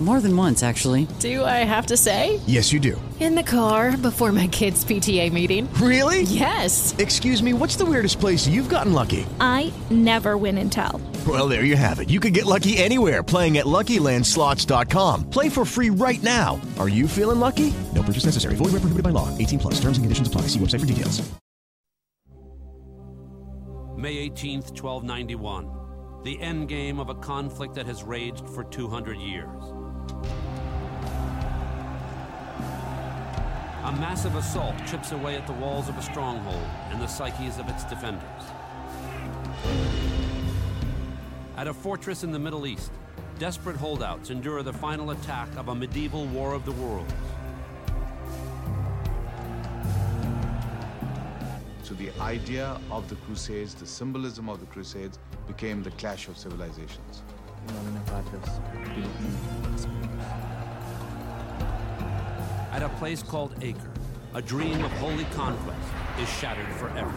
More than once, actually. Do I have to say? Yes, you do. In the car before my kids' PTA meeting. Really? Yes. Excuse me, what's the weirdest place you've gotten lucky? I never win and tell. Well, there you have it. You can get lucky anywhere playing at LuckyLandSlots.com. Play for free right now. Are you feeling lucky? No purchase necessary. Void where prohibited by law. 18 plus. Terms and conditions apply. See website for details. May 18th, 1291. The end game of a conflict that has raged for 200 years. A massive assault chips away at the walls of a stronghold and the psyches of its defenders. At a fortress in the Middle East, desperate holdouts endure the final attack of a medieval war of the worlds. So the idea of the Crusades, the symbolism of the Crusades, became the clash of civilizations. At a place called Acre, a dream of holy conquest is shattered forever.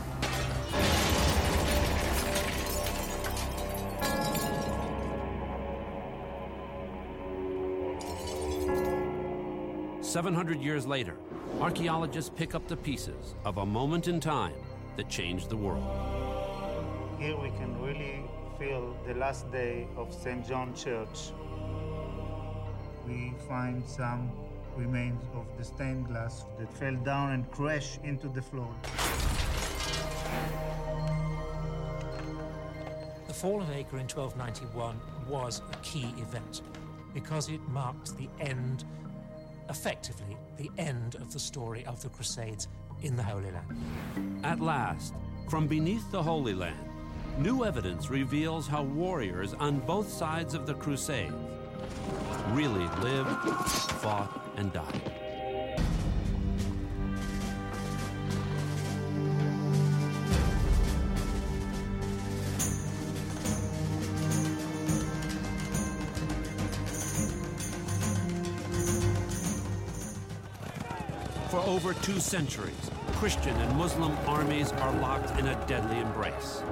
Seven hundred years later, archaeologists pick up the pieces of a moment in time that changed the world. Here we can really feel the last day of St. John Church. We find some remains of the stained glass that fell down and crashed into the floor. The fall of Acre in 1291 was a key event because it marked the end, effectively, the end of the story of the Crusades in the Holy Land. At last, from beneath the Holy Land, new evidence reveals how warriors on both sides of the Crusades really lived, fought, and died. For over two centuries, Christian and Muslim armies are locked in a deadly embrace.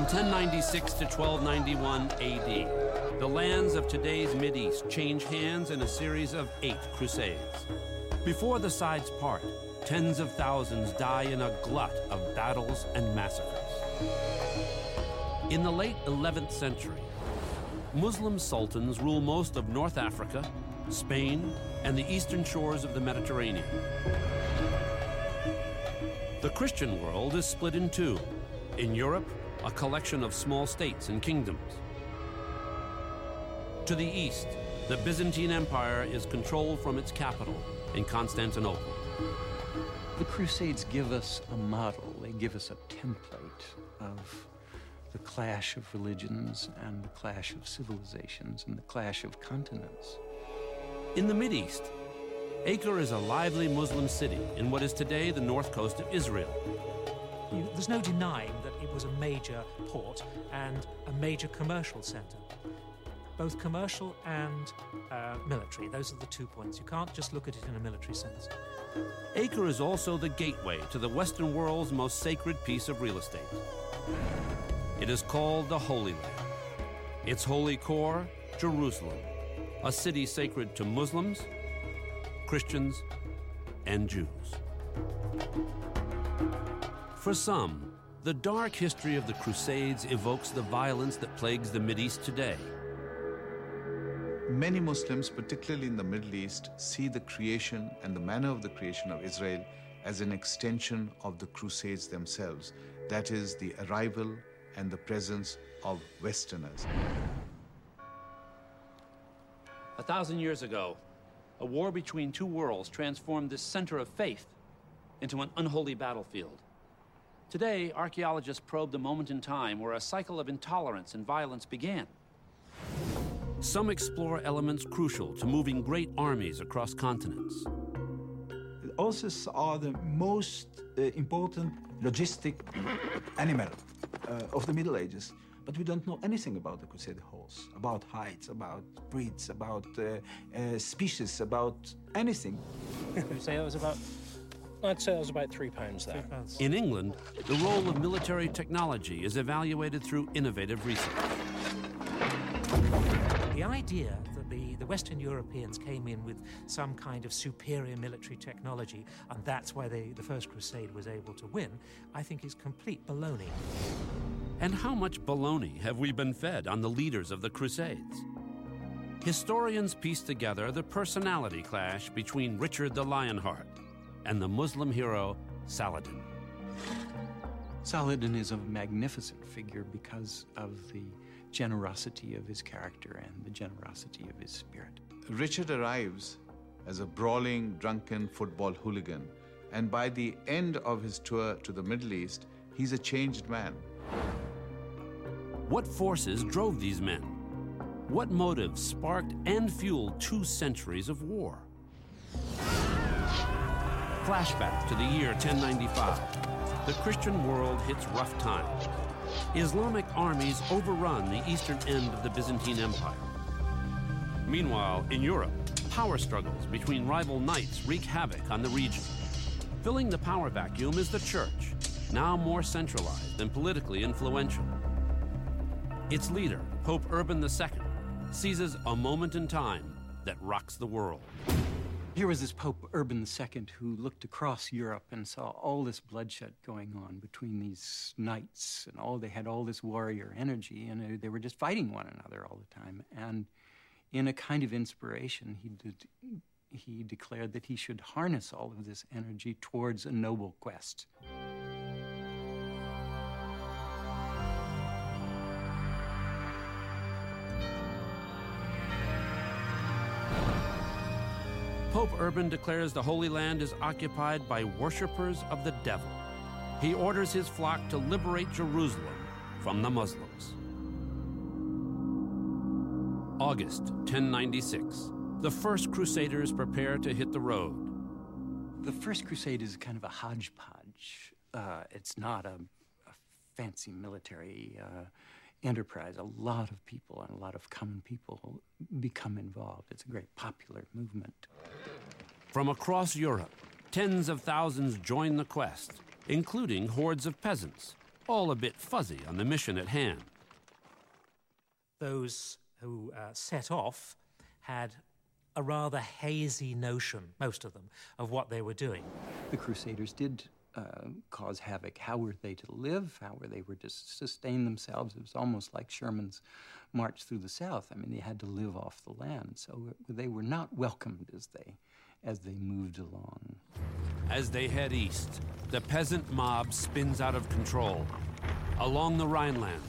From 1096 to 1291 AD, the lands of today's Mideast change hands in a series of eight crusades. Before the sides part, tens of thousands die in a glut of battles and massacres. In the late 11th century, Muslim sultans rule most of North Africa, Spain, and the eastern shores of the Mediterranean. The Christian world is split in two. In Europe, a collection of small states and kingdoms. To the east, the Byzantine Empire is controlled from its capital in Constantinople. The Crusades give us a model, they give us a template of the clash of religions and the clash of civilizations and the clash of continents. In the Mideast, Acre is a lively Muslim city in what is today the north coast of Israel. There's no denying that it was a major port and a major commercial centre. Both commercial and uh, military. Those are the two points. You can't just look at it in a military sense. Acre is also the gateway to the Western world's most sacred piece of real estate. It is called the Holy Land. Its holy core, Jerusalem, a city sacred to Muslims, Christians, and Jews. For some, the dark history of the Crusades evokes the violence that plagues the Mideast today. Many Muslims, particularly in the Middle East, see the creation and the manner of the creation of Israel as an extension of the Crusades themselves. That is, the arrival and the presence of Westerners. A thousand years ago, a war between two worlds transformed this center of faith into an unholy battlefield. Today, archaeologists probe the moment in time where a cycle of intolerance and violence began. Some explore elements crucial to moving great armies across continents. Horses are the most uh, important logistic animal uh, of the Middle Ages. But we don't know anything about the Crusader horse, about heights, about breeds, about uh, uh, species, about anything. You say it was about I'd say I was about three pounds there. In England, the role of military technology is evaluated through innovative research. The idea that the, the Western Europeans came in with some kind of superior military technology, and that's why they, the First Crusade was able to win, I think is complete baloney. And how much baloney have we been fed on the leaders of the Crusades? Historians piece together the personality clash between Richard the Lionheart and the Muslim hero Saladin. Saladin is a magnificent figure because of the generosity of his character and the generosity of his spirit. Richard arrives as a brawling, drunken football hooligan, and by the end of his tour to the Middle East, he's a changed man. What forces drove these men? What motives sparked and fueled two centuries of war? Flashback to the year 1095. The Christian world hits rough times. Islamic armies overrun the eastern end of the Byzantine Empire. Meanwhile, in Europe, power struggles between rival knights wreak havoc on the region. Filling the power vacuum is the church, now more centralized and politically influential. Its leader, Pope Urban II, seizes a moment in time that rocks the world. Here was this Pope Urban II who looked across Europe and saw all this bloodshed going on between these knights, and all they had all this warrior energy, and uh, they were just fighting one another all the time. And in a kind of inspiration, he did, he declared that he should harness all of this energy towards a noble quest. Pope Urban declares the Holy Land is occupied by worshippers of the devil. He orders his flock to liberate Jerusalem from the Muslims. August 1096. The first Crusaders prepare to hit the road. The First Crusade is kind of a hodgepodge. Uh, it's not a, a fancy military uh, enterprise. A lot of people and a lot of common people become involved. It's a great popular movement. From across Europe, tens of thousands join the quest, including hordes of peasants, all a bit fuzzy on the mission at hand. Those who uh, set off had a rather hazy notion, most of them, of what they were doing. The Crusaders did uh, cause havoc. How were they to live? How were they were to sustain themselves? It was almost like Sherman's march through the South. I mean, they had to live off the land, so they were not welcomed as they as they moved along. As they head east, the peasant mob spins out of control. Along the Rhineland,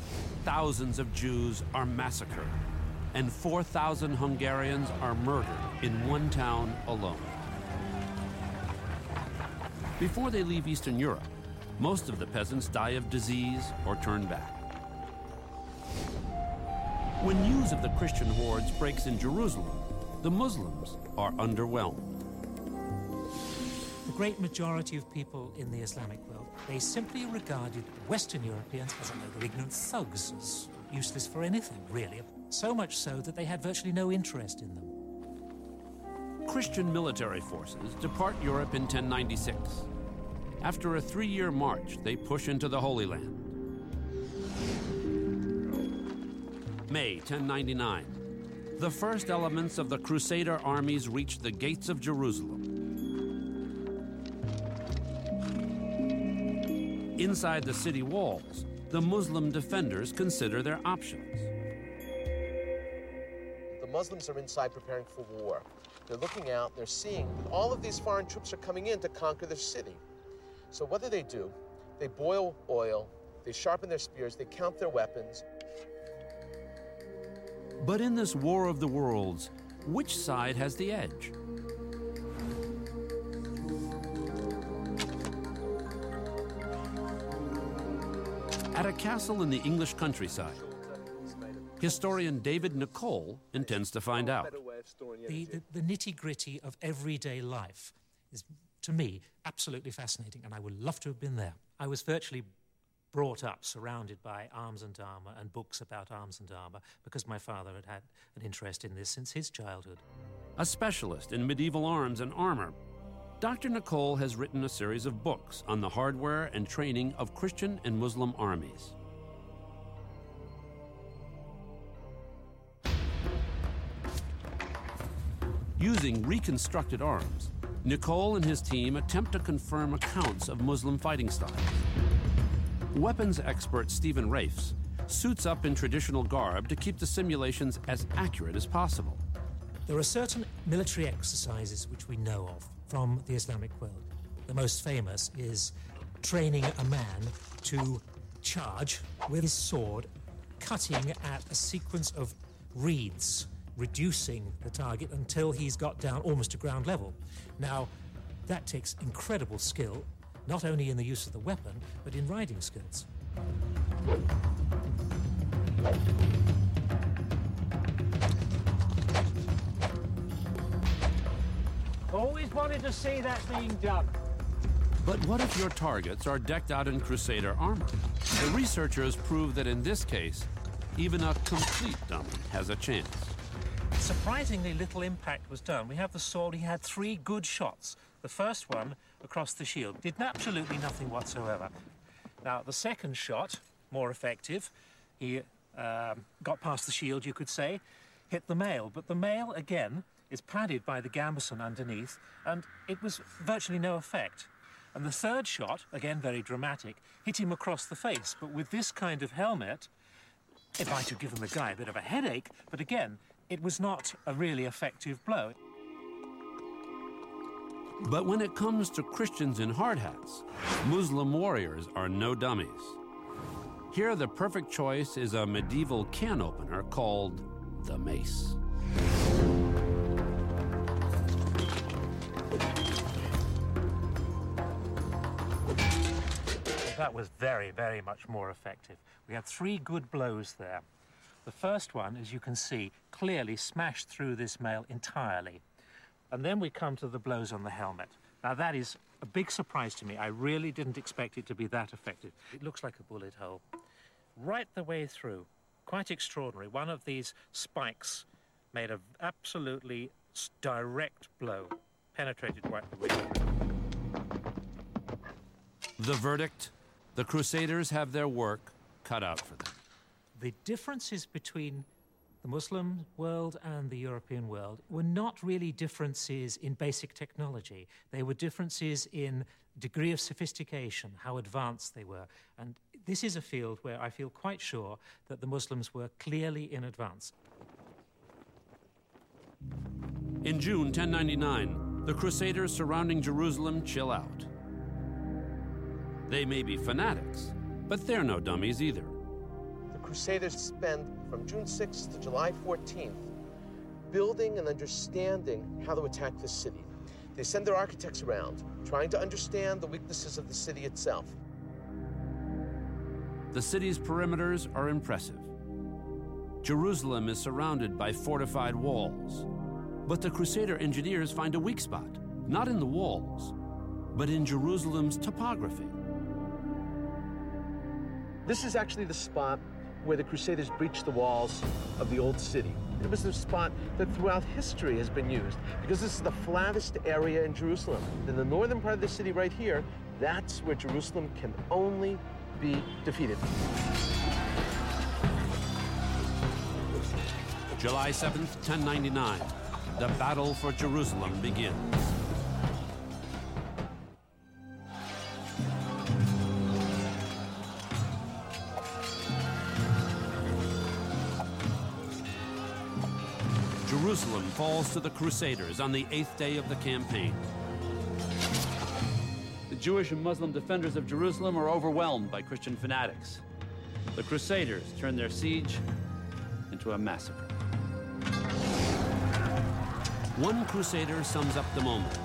thousands of Jews are massacred, and 4,000 Hungarians are murdered in one town alone. Before they leave Eastern Europe, most of the peasants die of disease or turn back. When news of the Christian hordes breaks in Jerusalem, the Muslims are underwhelmed. The great majority of people in the Islamic world, they simply regarded Western Europeans as a load of ignorant thugs, as useless for anything, really. So much so that they had virtually no interest in them. Christian military forces depart Europe in 1096. After a three year march, they push into the Holy Land. May 1099. The first elements of the Crusader armies reach the gates of Jerusalem. Inside the city walls, the Muslim defenders consider their options. The Muslims are inside preparing for war. They're looking out, they're seeing that all of these foreign troops are coming in to conquer their city. So what do they do? They boil oil, they sharpen their spears, they count their weapons. But in this war of the worlds, which side has the edge? At a castle in the English countryside, historian David Nicolle intends to find out. The, the, the nitty gritty of everyday life is, to me, absolutely fascinating, and I would love to have been there. I was virtually brought up surrounded by arms and armour and books about arms and armour because my father had had an interest in this since his childhood. A specialist in medieval arms and armor, Dr. Nicolle has written a series of books on the hardware and training of Christian and Muslim armies. Using reconstructed arms, Nicolle and his team attempt to confirm accounts of Muslim fighting styles. Weapons expert Stephen Rafes suits up in traditional garb to keep the simulations as accurate as possible. There are certain military exercises which we know of from the Islamic world. The most famous is training a man to charge with his sword, cutting at a sequence of reeds reducing the target until he's got down almost to ground level. Now, that takes incredible skill, not only in the use of the weapon, but in riding skills. Always wanted to see that being done. But what if your targets are decked out in Crusader armor? The researchers prove that in this case, even a complete dummy has a chance. Surprisingly little impact was done. We have the sword, he had three good shots. The first one across the shield did absolutely nothing whatsoever. Now, the second shot, more effective, he um, got past the shield, you could say, hit the mail. But the mail, again, is padded by the gambeson underneath, and it was virtually no effect. And the third shot, again very dramatic, hit him across the face. But with this kind of helmet, it might have given the guy a bit of a headache, but again, it was not a really effective blow. But when it comes to Christians in hard hats, Muslim warriors are no dummies. Here, the perfect choice is a medieval can opener called the mace. That was very, very much more effective. We had three good blows there. The first one, as you can see, clearly smashed through this mail entirely. And then we come to the blows on the helmet. Now, that is a big surprise to me. I really didn't expect it to be that effective. It looks like a bullet hole. Right the way through. Quite extraordinary. One of these spikes made an absolutely direct blow, penetrated right the way. Through. The verdict the Crusaders have their work cut out for them. The differences between the Muslim world and the European world were not really differences in basic technology. They were differences in degree of sophistication, how advanced they were. And this is a field where I feel quite sure that the Muslims were clearly in advance. In June 1099, the Crusaders surrounding Jerusalem chill out. They may be fanatics, but they're no dummies either. The Crusaders spend from June 6th to July 14th building and understanding how to attack the city. They send their architects around, trying to understand the weaknesses of the city itself. The city's perimeters are impressive. Jerusalem is surrounded by fortified walls. But the Crusader engineers find a weak spot, not in the walls, but in Jerusalem's topography. This is actually the spot where the Crusaders breached the walls of the old city. It was the spot that throughout history has been used because this is the flattest area in Jerusalem. In the northern part of the city right here, that's where Jerusalem can only be defeated. July 7th, 1099, the battle for Jerusalem begins. Jerusalem falls to the Crusaders on the eighth day of the campaign. The Jewish and Muslim defenders of Jerusalem are overwhelmed by Christian fanatics. The Crusaders turn their siege into a massacre. One Crusader sums up the moment.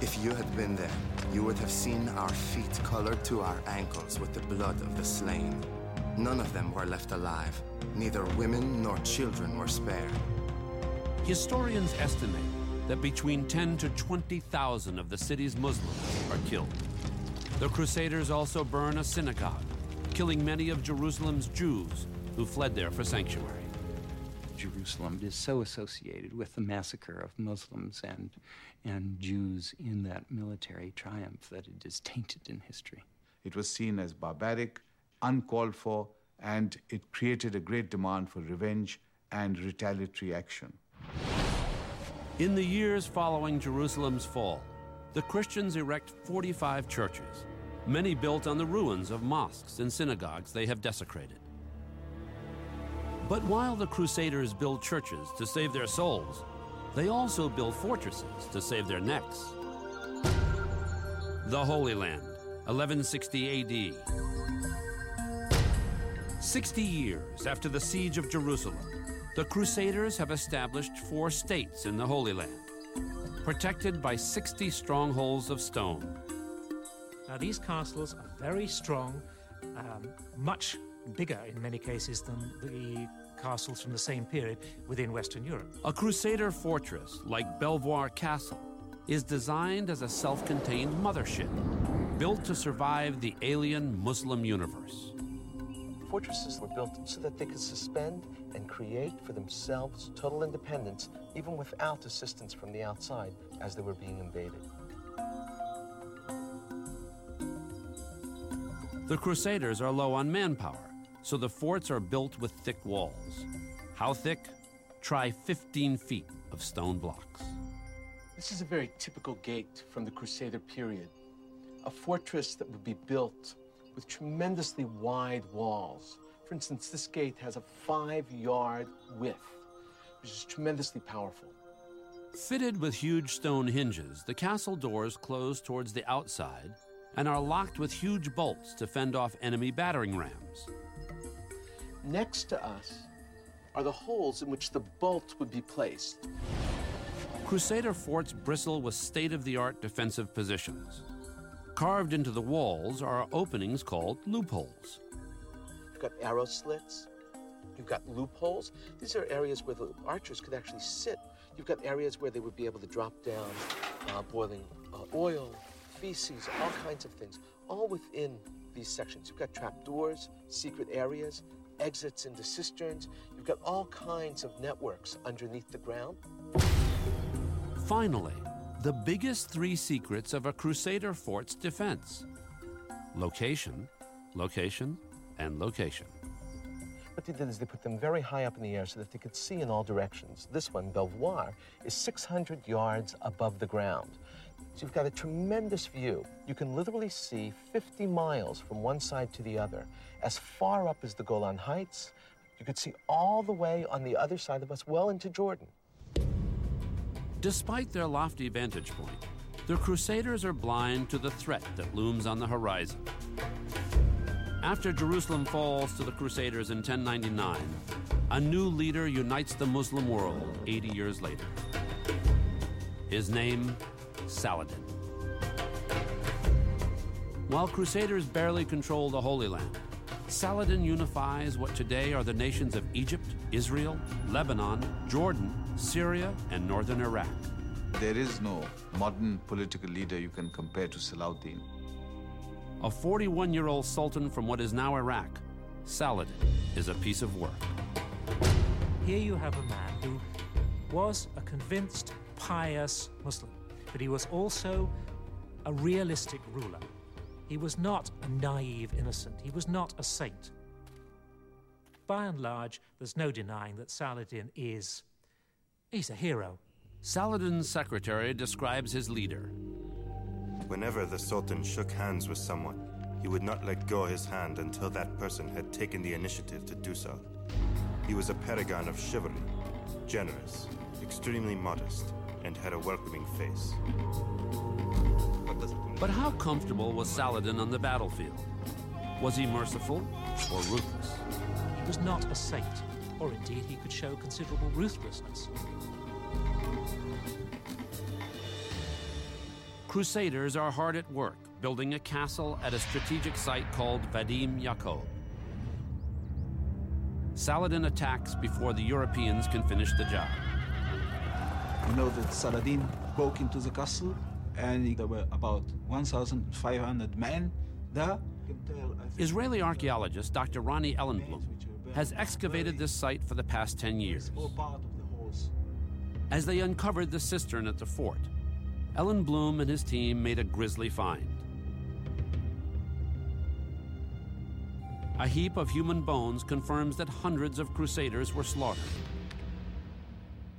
If you had been there, you would have seen our feet colored to our ankles with the blood of the slain. None of them were left alive. Neither women nor children were spared. Historians estimate that between 10 to 20,000 of the city's Muslims are killed. The Crusaders also burn a synagogue, killing many of Jerusalem's Jews who fled there for sanctuary. Jerusalem is so associated with the massacre of Muslims and, and Jews in that military triumph that it is tainted in history. It was seen as barbaric, uncalled for, and it created a great demand for revenge and retaliatory action. In the years following Jerusalem's fall, the Christians erect 45 churches, many built on the ruins of mosques and synagogues they have desecrated. But while the Crusaders build churches to save their souls, they also build fortresses to save their necks. The Holy Land, 1160 AD. 60 years after the siege of Jerusalem, the Crusaders have established four states in the Holy Land, protected by 60 strongholds of stone. Now, these castles are very strong, um, much bigger in many cases than the castles from the same period within Western Europe. A Crusader fortress, like Belvoir Castle, is designed as a self contained mothership, built to survive the alien Muslim universe. Fortresses were built so that they could suspend and create for themselves total independence, even without assistance from the outside as they were being invaded. The Crusaders are low on manpower, so the forts are built with thick walls. How thick? Try 15 feet of stone blocks. This is a very typical gate from the Crusader period. A fortress that would be built with tremendously wide walls. For instance, this gate has a five yard width, which is tremendously powerful. Fitted with huge stone hinges, the castle doors close towards the outside and are locked with huge bolts to fend off enemy battering rams. Next to us are the holes in which the bolt would be placed. Crusader forts bristle with state of the art defensive positions. Carved into the walls are openings called loopholes. You've got arrow slits, you've got loopholes. These are areas where the archers could actually sit. You've got areas where they would be able to drop down uh, boiling uh, oil, feces, all kinds of things, all within these sections. You've got trapdoors, secret areas, exits into cisterns. You've got all kinds of networks underneath the ground. Finally, the biggest three secrets of a Crusader fort's defense location, location, and location. What they did is they put them very high up in the air so that they could see in all directions. This one, Belvoir, is 600 yards above the ground. So you've got a tremendous view. You can literally see 50 miles from one side to the other. As far up as the Golan Heights, you could see all the way on the other side of us, well into Jordan. Despite their lofty vantage point, the Crusaders are blind to the threat that looms on the horizon. After Jerusalem falls to the Crusaders in 1099, a new leader unites the Muslim world 80 years later. His name, Saladin. While Crusaders barely control the Holy Land, Saladin unifies what today are the nations of Egypt, Israel, Lebanon, Jordan, Syria, and northern Iraq. There is no modern political leader you can compare to Salahuddin. A 41 year old sultan from what is now Iraq, Saladin is a piece of work. Here you have a man who was a convinced, pious Muslim, but he was also a realistic ruler. He was not a naive innocent. He was not a saint. By and large, there's no denying that Saladin is. He's a hero. Saladin's secretary describes his leader. Whenever the Sultan shook hands with someone, he would not let go his hand until that person had taken the initiative to do so. He was a paragon of chivalry, generous, extremely modest, and had a welcoming face. But how comfortable was Saladin on the battlefield? Was he merciful or ruthless? He was not a saint, or indeed he could show considerable ruthlessness. Crusaders are hard at work building a castle at a strategic site called Vadim Yaakov. Saladin attacks before the Europeans can finish the job. You know that Saladin broke into the castle and there were about 1,500 men there. Israeli archaeologist Dr. Ronnie Ellenblum has excavated this site for the past 10 years. As they uncovered the cistern at the fort, Ellenblum and his team made a grisly find. A heap of human bones confirms that hundreds of crusaders were slaughtered.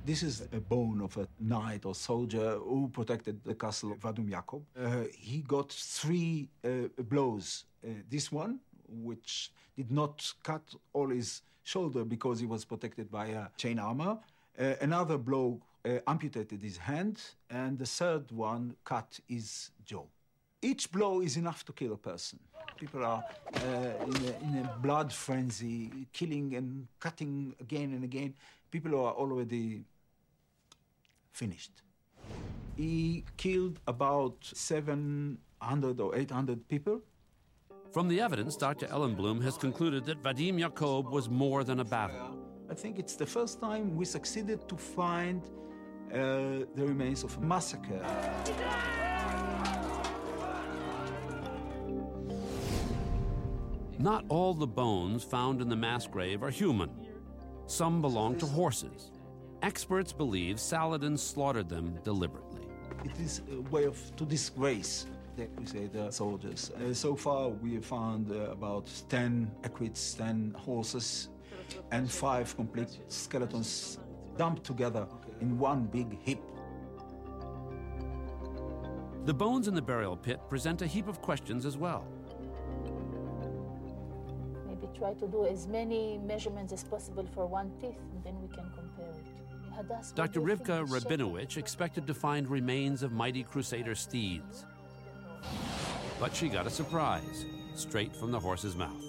This is a bone of a knight or soldier who protected the castle of Vadum Jakob. Uh, he got three uh, blows. Uh, this one, which did not cut all his shoulder because he was protected by a chain armor. Uh, another blow uh, amputated his hand, and the third one cut his jaw. Each blow is enough to kill a person. People are uh, in, a, in, a, blood frenzy, killing and cutting again and again. People are already finished. He killed about 700 or 800 people. From the evidence, Dr. Ellen Ellenblum has concluded that Vadim Yakob was more than a battle. I think it's the first time we succeeded to find uh, the remains of a massacre. Not all the bones found in the mass grave are human. Some belong to horses. Experts believe Saladin slaughtered them deliberately. It is a way of to disgrace the Crusader soldiers. Uh, so far, we have found uh, about 10 equids, 10 horses, and five complete skeletons dumped together in one big heap. The bones in the burial pit present a heap of questions as well. Maybe try to do as many measurements as possible for one teeth, and then we can compare it. Hadass, Dr. Rivka Rabinovich expected to find remains of mighty Crusader steeds. But she got a surprise, straight from the horse's mouth.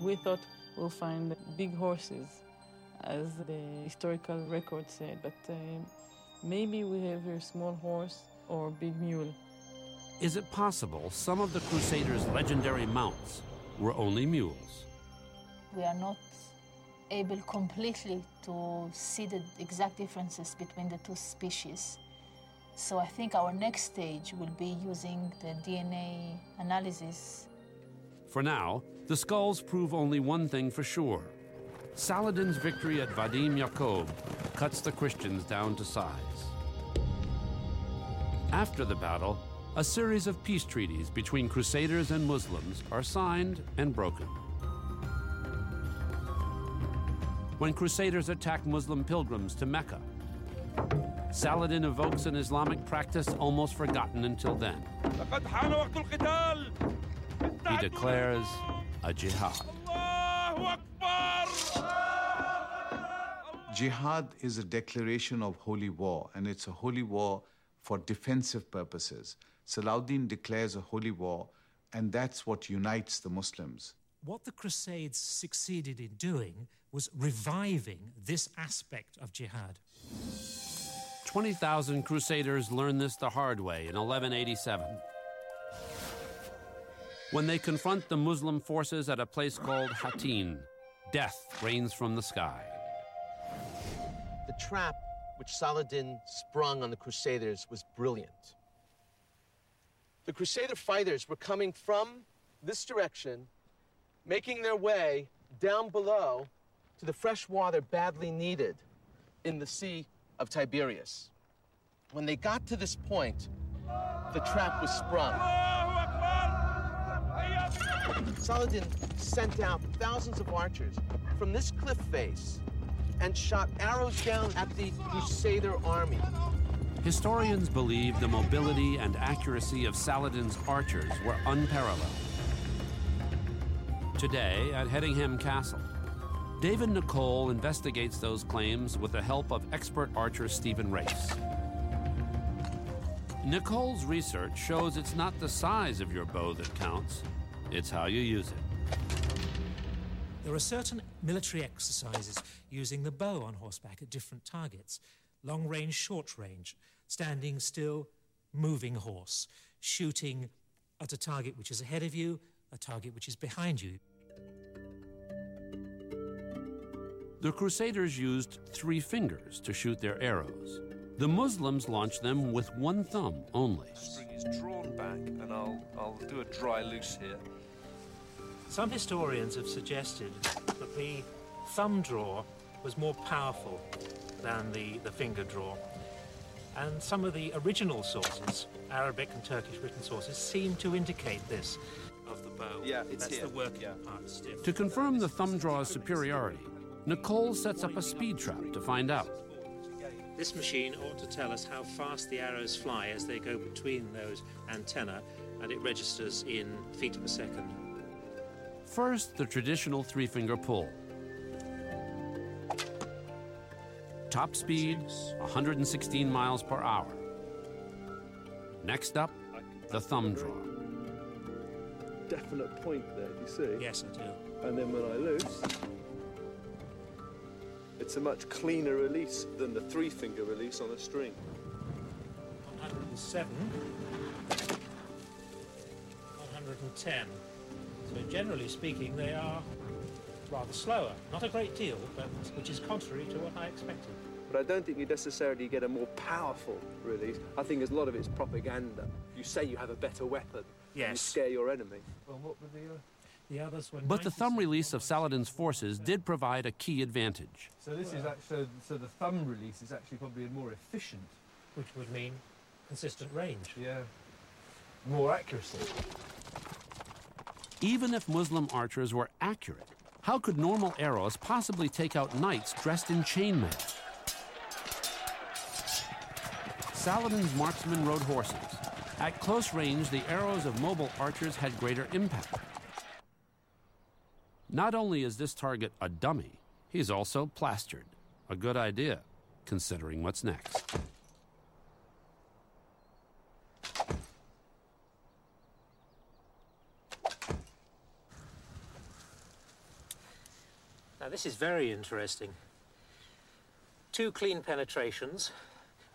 We thought we'll find big horses, as the historical record said, but uh, maybe we have a small horse or big mule. Is it possible some of the Crusaders' legendary mounts were only mules? We are not able completely to see the exact differences between the two species. So I think our next stage will be using the DNA analysis. For now, the skulls prove only one thing for sure. Saladin's victory at Vadim Yakob cuts the Christians down to size. After the battle, a series of peace treaties between Crusaders and Muslims are signed and broken. When Crusaders attack Muslim pilgrims to Mecca, Saladin evokes an Islamic practice almost forgotten until then. He declares a jihad. Jihad is a declaration of holy war, and it's a holy war for defensive purposes. Salahuddin declares a holy war, and that's what unites the Muslims. What the Crusades succeeded in doing was reviving this aspect of jihad. 20,000 Crusaders learned this the hard way in 1187. When they confront the Muslim forces at a place called Hattin, death rains from the sky. The trap which Saladin sprung on the Crusaders was brilliant. The Crusader fighters were coming from this direction, making their way down below to the fresh water badly needed in the Sea of Tiberias. When they got to this point, the trap was sprung. Saladin sent out thousands of archers from this cliff face and shot arrows down at the Crusader army. Historians believe the mobility and accuracy of Saladin's archers were unparalleled. Today, at Hedingham Castle, David Nicolle investigates those claims with the help of expert archer Stephen Race. Nicolle's research shows it's not the size of your bow that counts, it's how you use it. There are certain military exercises using the bow on horseback at different targets long range, short range, standing still, moving horse, shooting at a target which is ahead of you, a target which is behind you. The Crusaders used three fingers to shoot their arrows. The Muslims launched them with one thumb only. String is drawn back, and I'll, I'll do a dry loose here. Some historians have suggested that the thumb draw was more powerful than the, the finger draw. And some of the original sources, Arabic and Turkish written sources, seem to indicate this of the bow. Yeah, it's That's here. the working part stiff. To confirm the thumb draw's superiority, Nicolle sets up a speed trap to find out. This machine ought to tell us how fast the arrows fly as they go between those antennae, and it registers in feet per second. First, the traditional three finger pull. Top speed 116 miles per hour. Next up, the thumb draw. Definite point there, do you see? Yes, I do. And then when I loose, it's a much cleaner release than the three finger release on a string. 107. 110. So generally speaking, they are rather slower. Not a great deal, but which is contrary to what I expected. But I don't think you necessarily get a more powerful release. I think there's a lot of it's propaganda. You say you have a better weapon. and You scare your enemy. Well, what were the, uh, the others? Were But the thumb release of Saladin's forces did provide a key advantage. So this is actually so the thumb release is actually probably more efficient. Which would mean consistent range. Yeah. More accuracy. Even if Muslim archers were accurate, how could normal arrows possibly take out knights dressed in chainmail? Saladin's marksmen rode horses. At close range, the arrows of mobile archers had greater impact. Not only is this target a dummy, he's also plastered. A good idea, considering what's next. Now, this is very interesting. Two clean penetrations,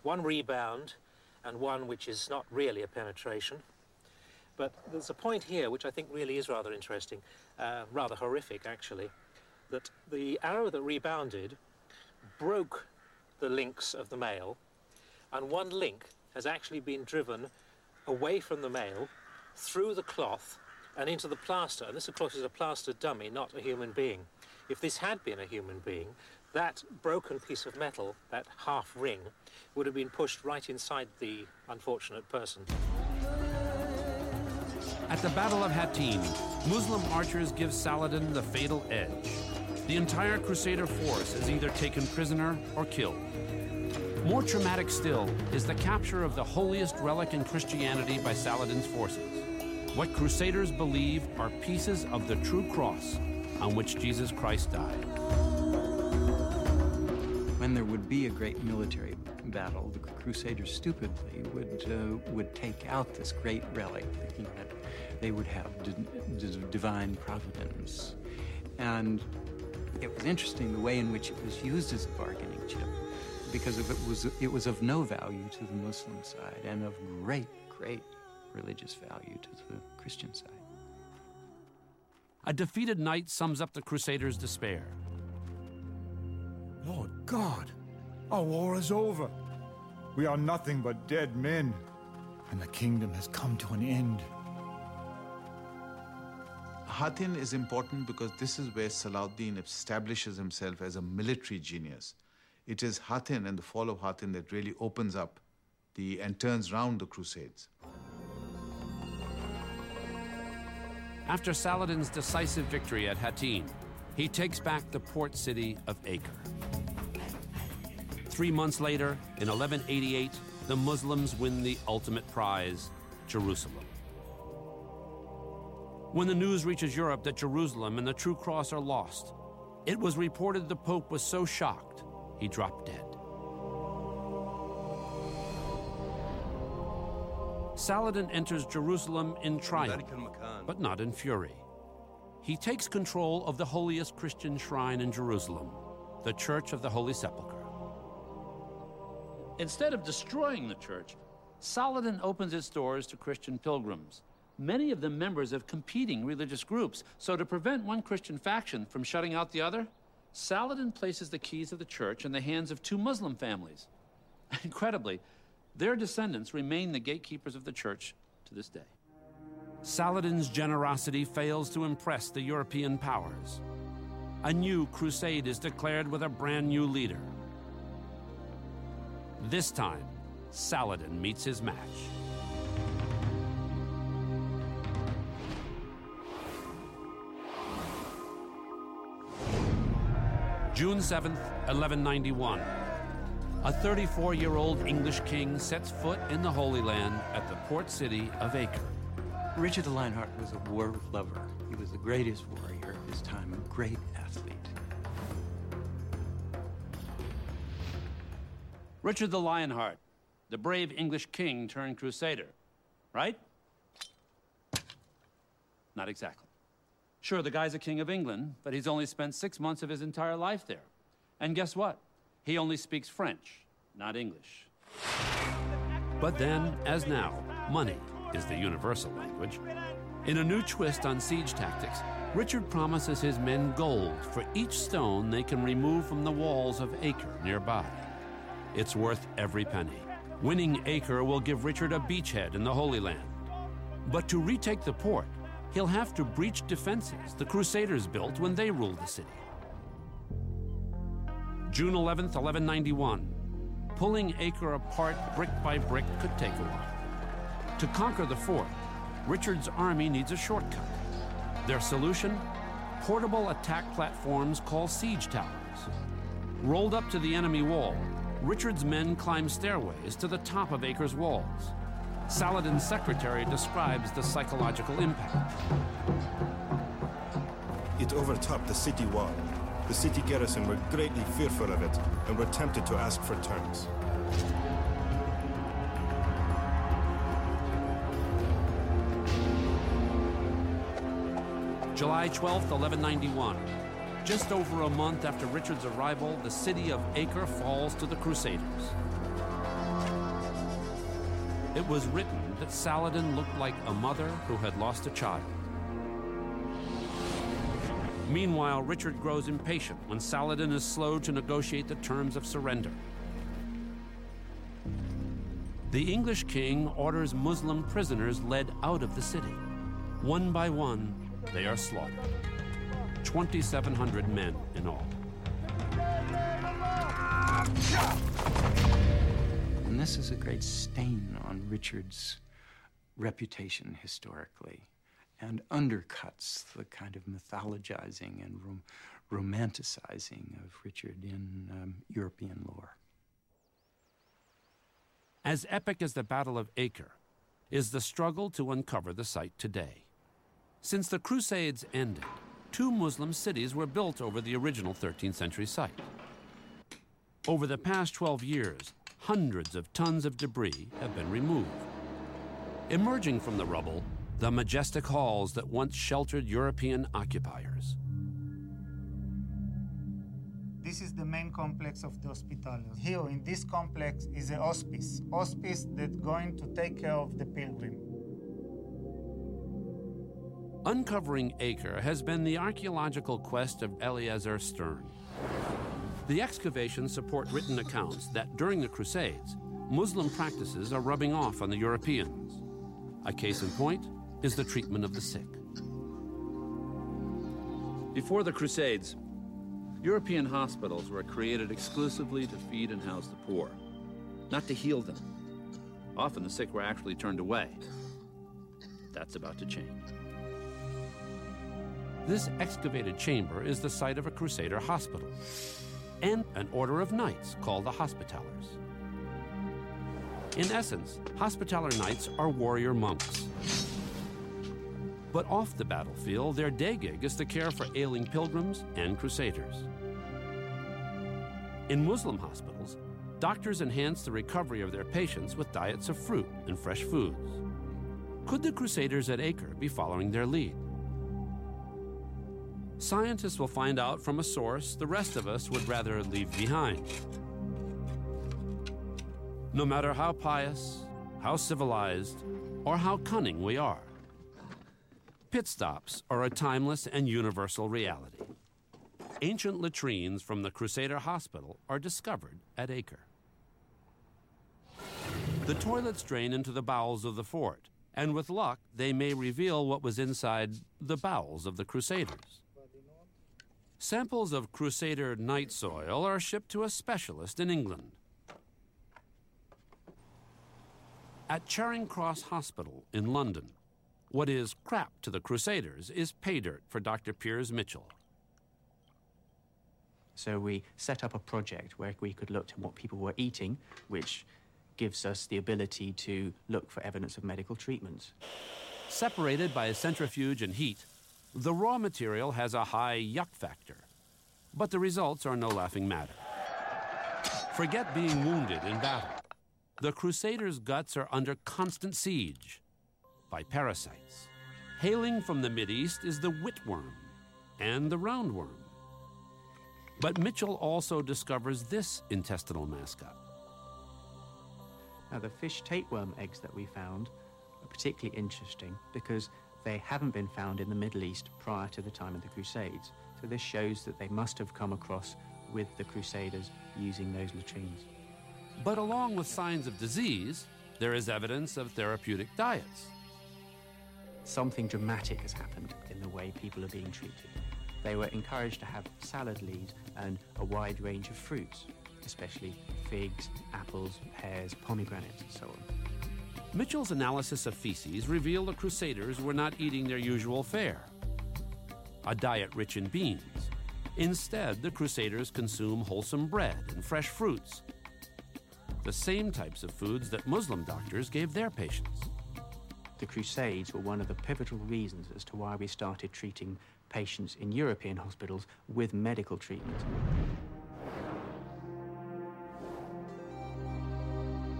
one rebound, and one which is not really a penetration. But there's a point here which I think really is rather interesting, uh, rather horrific actually, that the arrow that rebounded broke the links of the mail, and one link has actually been driven away from the mail, through the cloth, and into the plaster. And this, of course, is a plaster dummy, not a human being. If this had been a human being, that broken piece of metal, that half ring, would have been pushed right inside the unfortunate person. At the Battle of Hattin, Muslim archers give Saladin the fatal edge. The entire Crusader force is either taken prisoner or killed. More traumatic still is the capture of the holiest relic in Christianity by Saladin's forces. What Crusaders believe are pieces of the true cross on which Jesus Christ died. When there would be a great military battle, the Crusaders stupidly would uh, would take out this great relic, that they would have di- di- divine providence. And it was interesting the way in which it was used as a bargaining chip, because of it was it was of no value to the Muslim side and of great, great religious value to the Christian side. A defeated knight sums up the Crusaders' despair. Lord God, our war is over. We are nothing but dead men, and the kingdom has come to an end. Hattin is important because this is where Salahuddin establishes himself as a military genius. It is Hattin and the fall of Hattin that really opens up the and turns round the Crusades. After Saladin's decisive victory at Hattin, he takes back the port city of Acre. Three months later, in 1188, the Muslims win the ultimate prize, Jerusalem. When the news reaches Europe that Jerusalem and the True Cross are lost, it was reported the Pope was so shocked he dropped dead. Saladin enters Jerusalem in triumph, but not in fury. He takes control of the holiest Christian shrine in Jerusalem, the Church of the Holy Sepulchre. Instead of destroying the church, Saladin opens its doors to Christian pilgrims, many of them members of competing religious groups. So, to prevent one Christian faction from shutting out the other, Saladin places the keys of the church in the hands of two Muslim families. Incredibly, their descendants remain the gatekeepers of the church to this day. Saladin's generosity fails to impress the European powers. a new crusade is declared with a brand new leader. This time, Saladin meets his match. June 7th, 1191. A 34 year old English king sets foot in the Holy Land at the port city of Acre. Richard the Lionheart was a war lover. He was the greatest warrior of his time, a great athlete. Richard the Lionheart, the brave English king turned crusader, right? Not exactly. Sure, the guy's a king of England, but he's only spent six months of his entire life there. And guess what? He only speaks French, not English. But then, as now, money is the universal language. In a new twist on siege tactics, Richard promises his men gold for each stone they can remove from the walls of Acre nearby. It's worth every penny. Winning Acre will give Richard a beachhead in the Holy Land. But to retake the port, he'll have to breach defenses the Crusaders built when they ruled the city. June 11th, 1191. Pulling Acre apart brick by brick could take a while. To conquer the fort, Richard's army needs a shortcut. Their solution? Portable attack platforms called siege towers. Rolled up to the enemy wall, Richard's men climb stairways to the top of Acre's walls. Saladin's secretary describes the psychological impact. It overtopped the city wall. The city garrison were greatly fearful of it and were tempted to ask for terms. July 12th, 1191. Just over a month after Richard's arrival, the city of Acre falls to the Crusaders. It was written that Saladin looked like a mother who had lost a child. Meanwhile, Richard grows impatient when Saladin is slow to negotiate the terms of surrender. The English king orders Muslim prisoners led out of the city. One by one, they are slaughtered. 2,700 men in all. And this is a great stain on Richard's reputation historically and undercuts the kind of mythologizing and rom- romanticizing of Richard in um, European lore. As epic as the Battle of Acre is the struggle to uncover the site today. Since the Crusades ended, two Muslim cities were built over the original 13th century site. Over the past 12 years, hundreds of tons of debris have been removed. Emerging from the rubble, the majestic halls that once sheltered European occupiers. This is the main complex of the Hospitallers. Here in this complex is a hospice, hospice that's going to take care of the pilgrim. Uncovering Acre has been the archaeological quest of Eleazar Stern. The excavations support written accounts that during the Crusades, Muslim practices are rubbing off on the Europeans. A case in point is the treatment of the sick. Before the Crusades, European hospitals were created exclusively to feed and house the poor, not to heal them. Often the sick were actually turned away. That's about to change. This excavated chamber is the site of a Crusader hospital and an order of knights called the Hospitallers. In essence, Hospitaller knights are warrior monks. But off the battlefield, their day gig is to care for ailing pilgrims and crusaders. In Muslim hospitals, doctors enhance the recovery of their patients with diets of fruit and fresh foods. Could the crusaders at Acre be following their lead? Scientists will find out from a source the rest of us would rather leave behind. No matter how pious, how civilized, or how cunning we are, pit stops are a timeless and universal reality. Ancient latrines from the Crusader Hospital are discovered at Acre. The toilets drain into the bowels of the fort, and with luck, they may reveal what was inside the bowels of the Crusaders. Samples of Crusader night soil are shipped to a specialist in England. At Charing Cross Hospital in London, what is crap to the Crusaders is pay dirt for Dr. Piers Mitchell. So we set up a project where we could look at what people were eating, which gives us the ability to look for evidence of medical treatments. Separated by a centrifuge and heat, the raw material has a high yuck factor. But the results are no laughing matter. Forget being wounded in battle. The Crusaders' guts are under constant siege by parasites. Hailing from the Mideast is the whipworm and the roundworm. But Mitchell also discovers this intestinal mascot. Now, the fish tapeworm eggs that we found are particularly interesting because they haven't been found in the Middle East prior to the time of the Crusades. So this shows that they must have come across with the Crusaders using those latrines. But along with signs of disease, there is evidence of therapeutic diets. Something dramatic has happened in the way people are being treated. They were encouraged to have salad leaves and a wide range of fruits, especially figs, apples, pears, pomegranates, and so on. Mitchell's analysis of feces revealed the Crusaders were not eating their usual fare a diet rich in beans. Instead, the Crusaders consume wholesome bread and fresh fruits, the same types of foods that Muslim doctors gave their patients. The Crusades were one of the pivotal reasons as to why we started treating patients in European hospitals with medical treatment.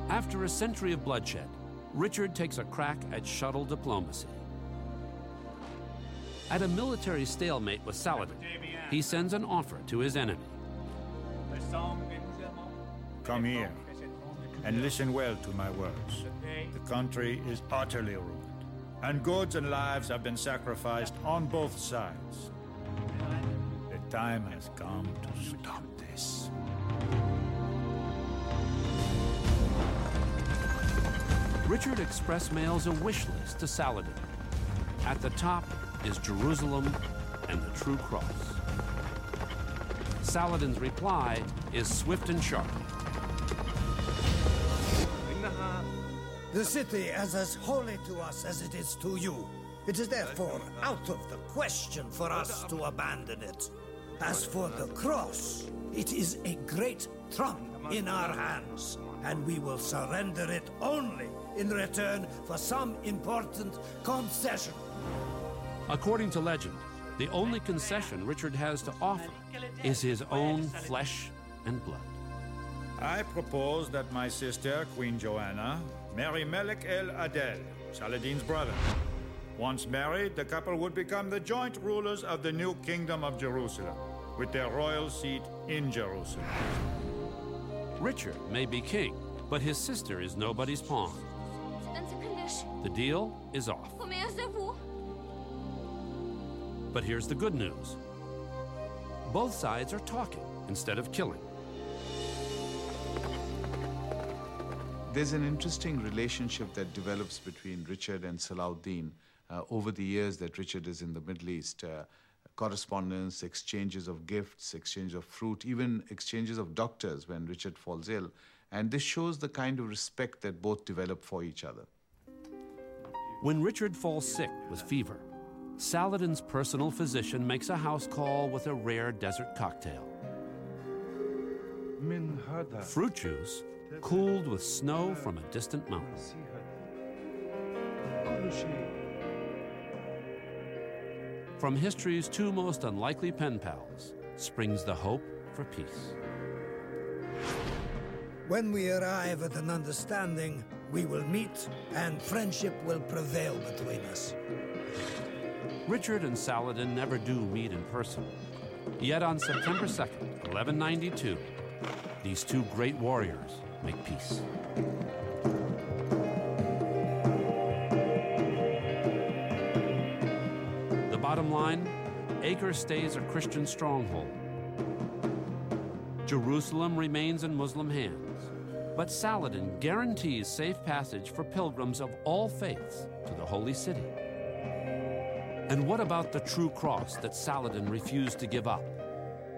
After a century of bloodshed, Richard takes a crack at shuttle diplomacy. At a military stalemate with Saladin, he sends an offer to his enemy. Come here and listen well to my words. The country is utterly ruined, and goods and lives have been sacrificed on both sides. The time has come to stop this. Richard express mails a wish list to Saladin. At the top is Jerusalem and the true cross. Saladin's reply is swift and sharp. The city is as holy to us as it is to you. It is therefore out of the question for us to abandon it. As for the cross, it is a great trump in our hands, and we will surrender it only in return for some important concession. According to legend, the only concession Richard has to offer is his own flesh and blood. I propose that my sister, Queen Joanna, marry Melik el Adel, Saladin's brother. Once married, the couple would become the joint rulers of the new kingdom of Jerusalem, with their royal seat in Jerusalem. Richard may be king, but his sister is nobody's pawn. The deal is off. But here's the good news both sides are talking instead of killing. There's an interesting relationship that develops between Richard and Salahuddin uh, over the years that Richard is in the Middle East. Uh, correspondence, exchanges of gifts, exchange of fruit, even exchanges of doctors when Richard falls ill. And this shows the kind of respect that both develop for each other. When Richard falls sick with fever, Saladin's personal physician makes a house call with a rare desert cocktail. Fruit juice cooled with snow from a distant mountain. From history's two most unlikely pen pals springs the hope for peace. When we arrive at an understanding, we will meet and friendship will prevail between us. Richard and Saladin never do meet in person. Yet on September 2nd, 1192, these two great warriors make peace. The bottom line Acre stays a Christian stronghold. Jerusalem remains in Muslim hands, but Saladin guarantees safe passage for pilgrims of all faiths to the holy city. And what about the true cross that Saladin refused to give up?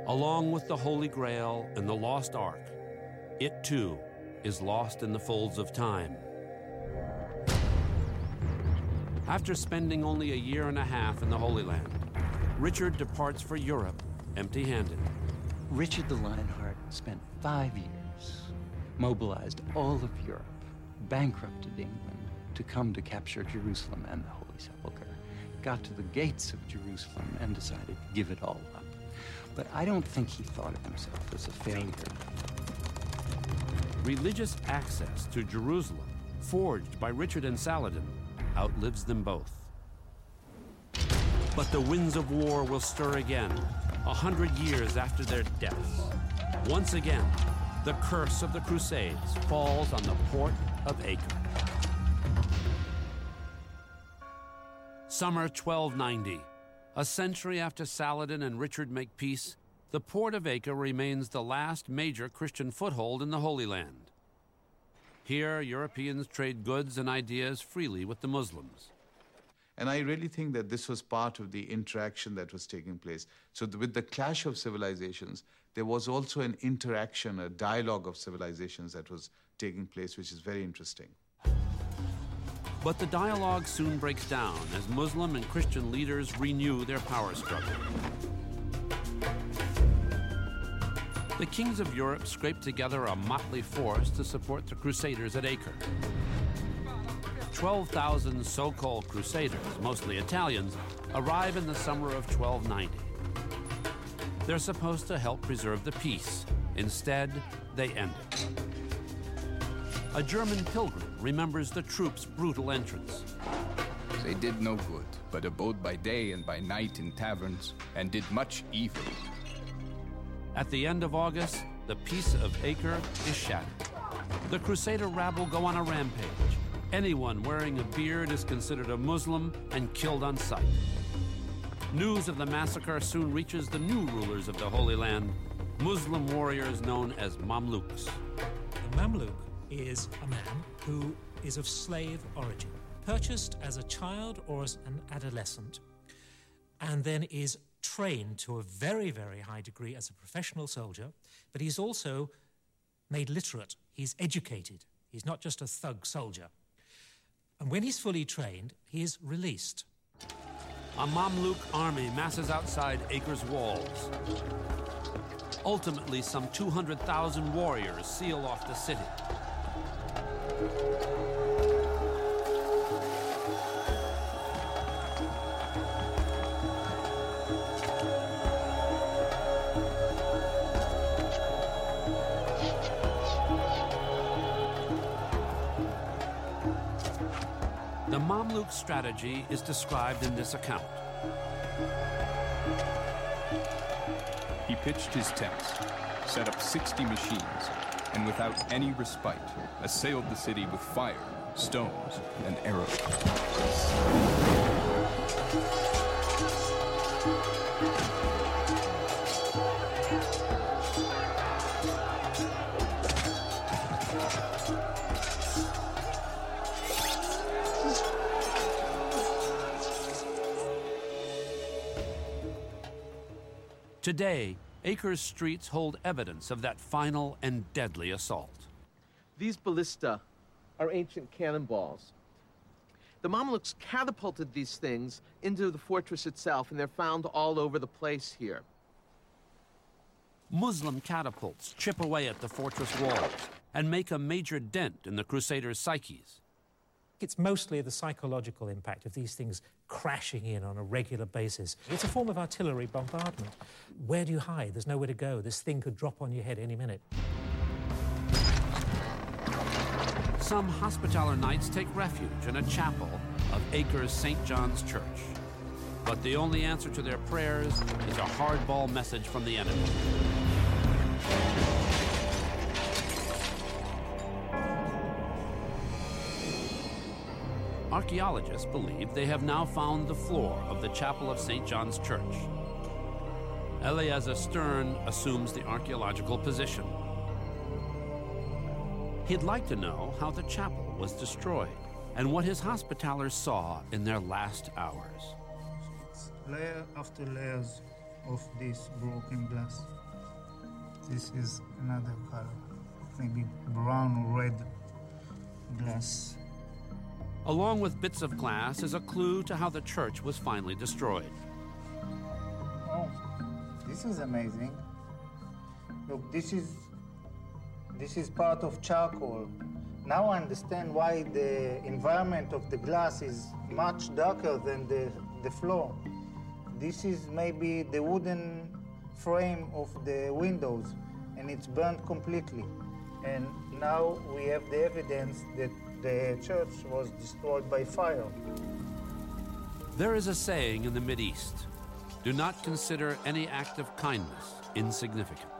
Along with the Holy Grail and the Lost Ark, it too is lost in the folds of time. After spending only a year and a half in the Holy Land, Richard departs for Europe empty handed. Richard the Lionheart spent five years, mobilized all of Europe, bankrupted England to come to capture Jerusalem and the Holy Sepulchre, got to the gates of Jerusalem and decided to give it all up. But I don't think he thought of himself as a failure. Religious access to Jerusalem, forged by Richard and Saladin, outlives them both. But the winds of war will stir again, a hundred years after their deaths. Once again, the curse of the Crusades falls on the port of Acre. Summer 1290. A century after Saladin and Richard make peace, the port of Acre remains the last major Christian foothold in the Holy Land. Here, Europeans trade goods and ideas freely with the Muslims. And I really think that this was part of the interaction that was taking place. So, with the clash of civilizations, there was also an interaction, a dialogue of civilizations that was taking place, which is very interesting. But the dialogue soon breaks down as Muslim and Christian leaders renew their power struggle. The kings of Europe scrape together a motley force to support the Crusaders at Acre. 12,000 so called Crusaders, mostly Italians, arrive in the summer of 1290. They're supposed to help preserve the peace. Instead, they end it. A German pilgrim remembers the troops' brutal entrance. They did no good, but abode by day and by night in taverns, and did much evil. At the end of August, the peace of Acre is shattered. The Crusader rabble go on a rampage. Anyone wearing a beard is considered a Muslim and killed on sight. News of the massacre soon reaches the new rulers of the Holy Land, Muslim warriors known as Mamluks. A Mamluk is a man who is of slave origin, purchased as a child or as an adolescent, and then is trained to a very, very high degree as a professional soldier, but he's also made literate. He's educated. He's not just a thug soldier. And when he's fully trained, he is released. A Mamluk army masses outside Acre's walls. Ultimately, some 200,000 warriors seal off the city. Mamluk strategy is described in this account. He pitched his tents, set up 60 machines, and without any respite, assailed the city with fire, stones, and arrows. Today, Acre's streets hold evidence of that final and deadly assault. These ballista are ancient cannonballs. The Mamluks catapulted these things into the fortress itself, and they're found all over the place here. Muslim catapults chip away at the fortress walls and make a major dent in the Crusaders' psyches. It's mostly the psychological impact of these things crashing in on a regular basis. It's a form of artillery bombardment. Where do you hide? There's nowhere to go. This thing could drop on your head any minute. Some Hospitaller Knights take refuge in a chapel of Acre's St. John's Church. But the only answer to their prayers is a hardball message from the enemy. Archaeologists believe they have now found the floor of the chapel of St. John's Church. Eleazar Stern assumes the archaeological position. He'd like to know how the chapel was destroyed and what his hospitallers saw in their last hours. Layer after layers of this broken glass. This is another color, maybe brown red glass. Along with bits of glass is a clue to how the church was finally destroyed. Oh, this is amazing. Look, this is this is part of charcoal. Now I understand why the environment of the glass is much darker than the, the floor. This is maybe the wooden frame of the windows, and it's burnt completely. And now we have the evidence that the church was destroyed by fire. There is a saying in the Mideast do not consider any act of kindness insignificant.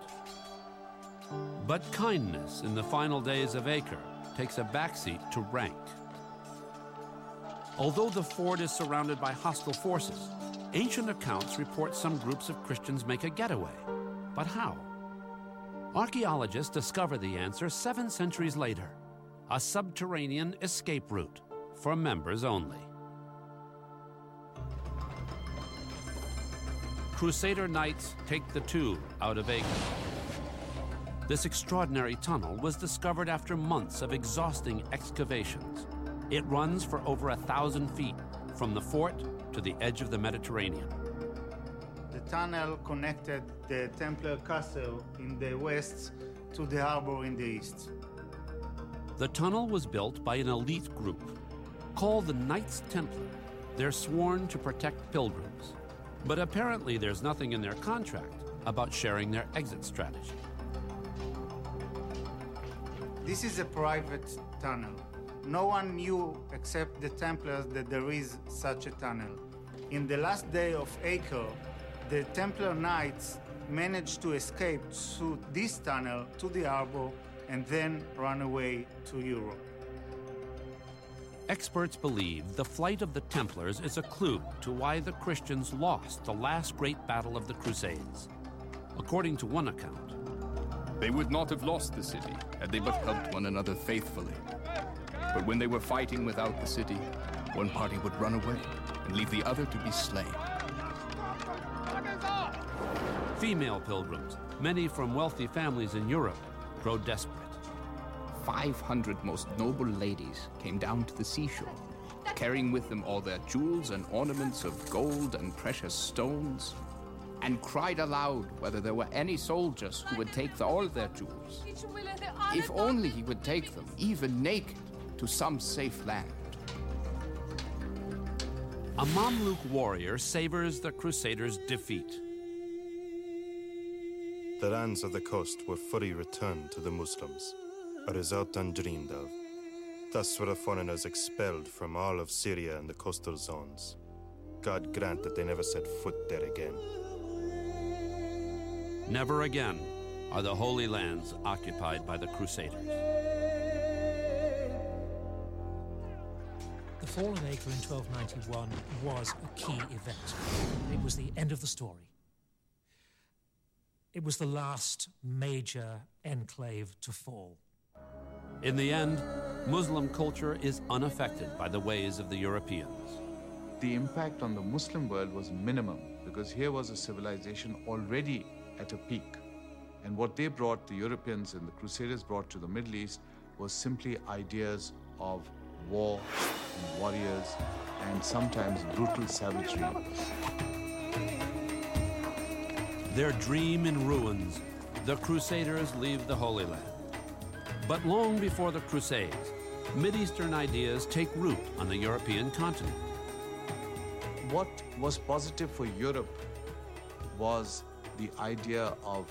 But kindness in the final days of Acre takes a backseat to rank. Although the fort is surrounded by hostile forces, ancient accounts report some groups of Christians make a getaway. But how? Archaeologists discover the answer seven centuries later a subterranean escape route for members only. Crusader knights take the tube out of Acre. This extraordinary tunnel was discovered after months of exhausting excavations. It runs for over a thousand feet from the fort to the edge of the Mediterranean. The tunnel connected the Templar castle in the west to the harbor in the east. The tunnel was built by an elite group called the Knights Templar. They're sworn to protect pilgrims, but apparently there's nothing in their contract about sharing their exit strategy. This is a private tunnel. No one knew except the Templars that there is such a tunnel. In the last day of Acre, the Templar Knights managed to escape through this tunnel to the harbor and then run away to Europe. Experts believe the flight of the Templars is a clue to why the Christians lost the last great battle of the Crusades. According to one account, They would not have lost the city had they but helped one another faithfully. But when they were fighting without the city, one party would run away and leave the other to be slain. female pilgrims, many from wealthy families in Europe, grow desperate. 500 most noble ladies came down to the seashore, carrying with them all their jewels and ornaments of gold and precious stones, and cried aloud whether there were any soldiers who would take the- all their jewels. If only he would take them, even naked, to some safe land. A Mamluk warrior savors the Crusaders' defeat. The lands of the coast were fully returned to the Muslims, a result undreamed of. Thus were the foreigners expelled from all of Syria and the coastal zones. God grant that they never set foot there again. Never again are the Holy Lands occupied by the Crusaders. The fall of Acre in 1291 was a key event. It was the end of the story. It was the last major enclave to fall. In the end, Muslim culture is unaffected by the ways of the Europeans. The impact on the Muslim world was minimum because here was a civilization already at a peak. And what they brought, the Europeans and the Crusaders brought to the Middle East, was simply ideas of war and warriors and sometimes brutal savagery. Their dream in ruins, the Crusaders leave the Holy Land. But long before the Crusades, Mideastern ideas take root on the European continent. What was positive for Europe was the idea of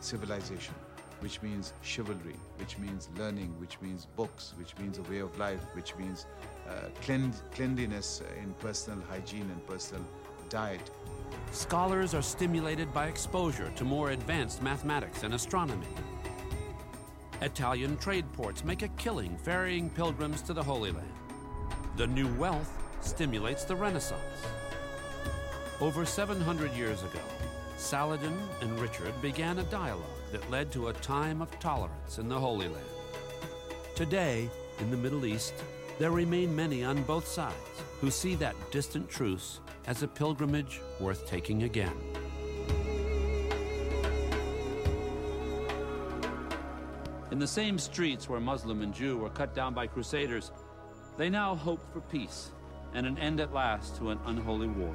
civilization, which means chivalry, which means learning, which means books, which means a way of life, which means uh, clean- cleanliness in personal hygiene and personal diet. Scholars are stimulated by exposure to more advanced mathematics and astronomy. Italian trade ports make a killing ferrying pilgrims to the Holy Land. The new wealth stimulates the Renaissance. Over 700 years ago, Saladin and Richard began a dialogue that led to a time of tolerance in the Holy Land. Today, in the Middle East, there remain many on both sides who see that distant truce as a pilgrimage worth taking again. In the same streets where Muslim and Jew were cut down by crusaders, they now hope for peace and an end at last to an unholy war.